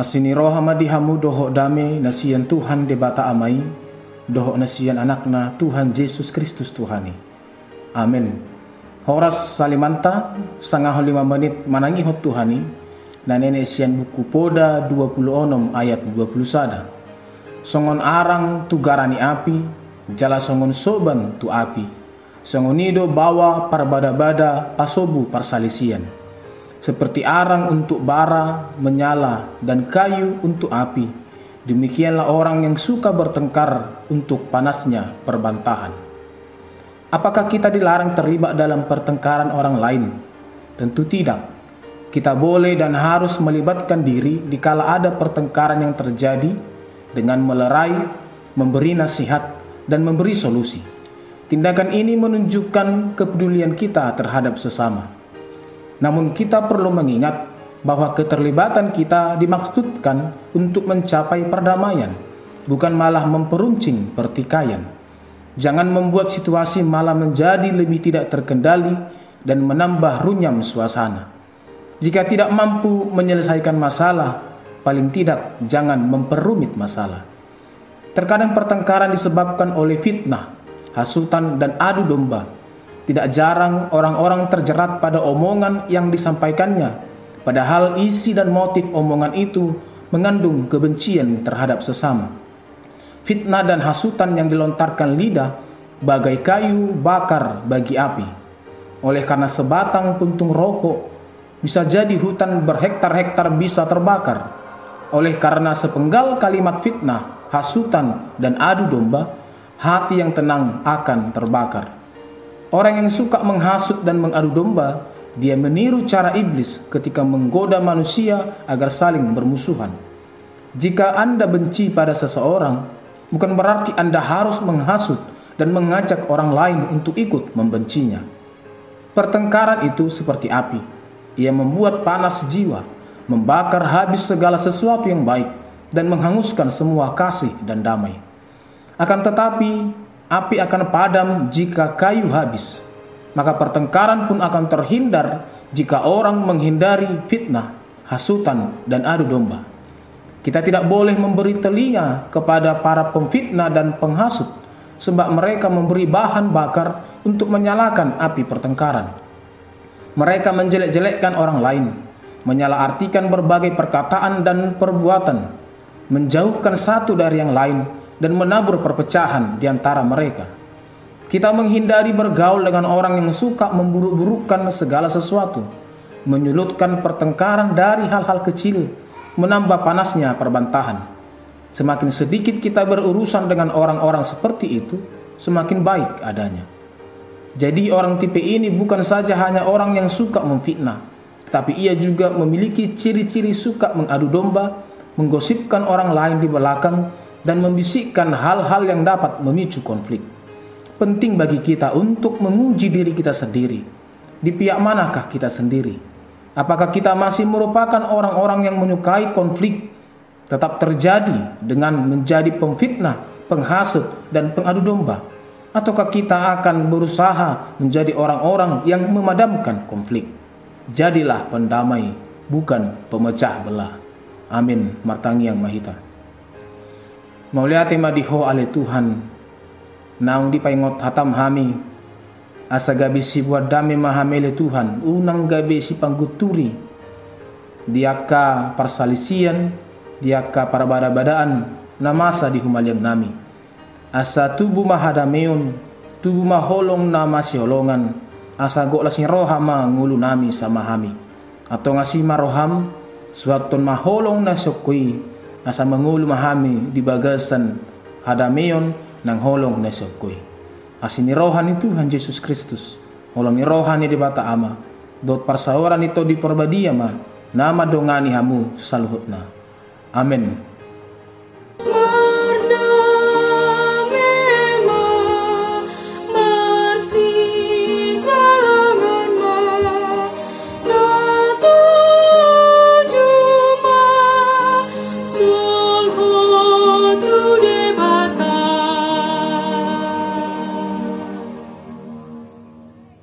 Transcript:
Asini roha madi hamu doho dame nasian Tuhan debata amai doho nasian anakna Tuhan Yesus Kristus Tuhani. Amin. Horas salimanta sangah lima menit manangi hot Tuhani na nene sian buku poda 26 ayat 20 sada. Songon arang tu garani api, jala songon soban tu api. Songonido bawa parbada-bada pasobu parsalisian seperti arang untuk bara menyala dan kayu untuk api. Demikianlah orang yang suka bertengkar untuk panasnya perbantahan. Apakah kita dilarang terlibat dalam pertengkaran orang lain? Tentu tidak. Kita boleh dan harus melibatkan diri dikala ada pertengkaran yang terjadi dengan melerai, memberi nasihat, dan memberi solusi. Tindakan ini menunjukkan kepedulian kita terhadap sesama. Namun kita perlu mengingat bahwa keterlibatan kita dimaksudkan untuk mencapai perdamaian, bukan malah memperuncing pertikaian. Jangan membuat situasi malah menjadi lebih tidak terkendali dan menambah runyam suasana. Jika tidak mampu menyelesaikan masalah, paling tidak jangan memperumit masalah. Terkadang pertengkaran disebabkan oleh fitnah, hasutan, dan adu domba tidak jarang orang-orang terjerat pada omongan yang disampaikannya, padahal isi dan motif omongan itu mengandung kebencian terhadap sesama. Fitnah dan hasutan yang dilontarkan lidah bagai kayu bakar bagi api. Oleh karena sebatang puntung rokok bisa jadi hutan berhektar-hektar bisa terbakar. Oleh karena sepenggal kalimat fitnah, hasutan, dan adu domba, hati yang tenang akan terbakar. Orang yang suka menghasut dan mengadu domba, dia meniru cara iblis ketika menggoda manusia agar saling bermusuhan. Jika Anda benci pada seseorang, bukan berarti Anda harus menghasut dan mengajak orang lain untuk ikut membencinya. Pertengkaran itu seperti api. Ia membuat panas jiwa, membakar habis segala sesuatu yang baik, dan menghanguskan semua kasih dan damai. Akan tetapi, api akan padam jika kayu habis. Maka pertengkaran pun akan terhindar jika orang menghindari fitnah, hasutan, dan adu domba. Kita tidak boleh memberi telinga kepada para pemfitnah dan penghasut, sebab mereka memberi bahan bakar untuk menyalakan api pertengkaran. Mereka menjelek-jelekkan orang lain, menyalahartikan berbagai perkataan dan perbuatan, menjauhkan satu dari yang lain, dan menabur perpecahan di antara mereka. Kita menghindari bergaul dengan orang yang suka memburuk-burukkan segala sesuatu, menyulutkan pertengkaran dari hal-hal kecil, menambah panasnya perbantahan. Semakin sedikit kita berurusan dengan orang-orang seperti itu, semakin baik adanya. Jadi orang tipe ini bukan saja hanya orang yang suka memfitnah, tetapi ia juga memiliki ciri-ciri suka mengadu domba, menggosipkan orang lain di belakang, dan membisikkan hal-hal yang dapat memicu konflik. Penting bagi kita untuk menguji diri kita sendiri. Di pihak manakah kita sendiri? Apakah kita masih merupakan orang-orang yang menyukai konflik tetap terjadi dengan menjadi pemfitnah, penghasut, dan pengadu domba? Ataukah kita akan berusaha menjadi orang-orang yang memadamkan konflik? Jadilah pendamai, bukan pemecah belah. Amin. Martangi yang Mahita. Mauliati madiho ale Tuhan. Naung di paingot hatam hami. Asa gabi si buat dame mahamele Tuhan. Unang gabi si pangguturi diaka parsalisian diaka para bada-badaan namasa di humaliang nami. Asa tubuh mahadameon tubuh maholong nama si holongan. Asa gok lasing rohama ngulu nami sama hami. Atau ngasih maroham suaton maholong na sokoi asa mangulu mahami di bagasan hadameyon ng holong na sokoy. Asin ni rohan itu han Jesus Kristus. Holong ni rohan ni di bata ama. Dot parsawaran ito di perbadia ma. Nama dongani hamu saluhut na. Amen.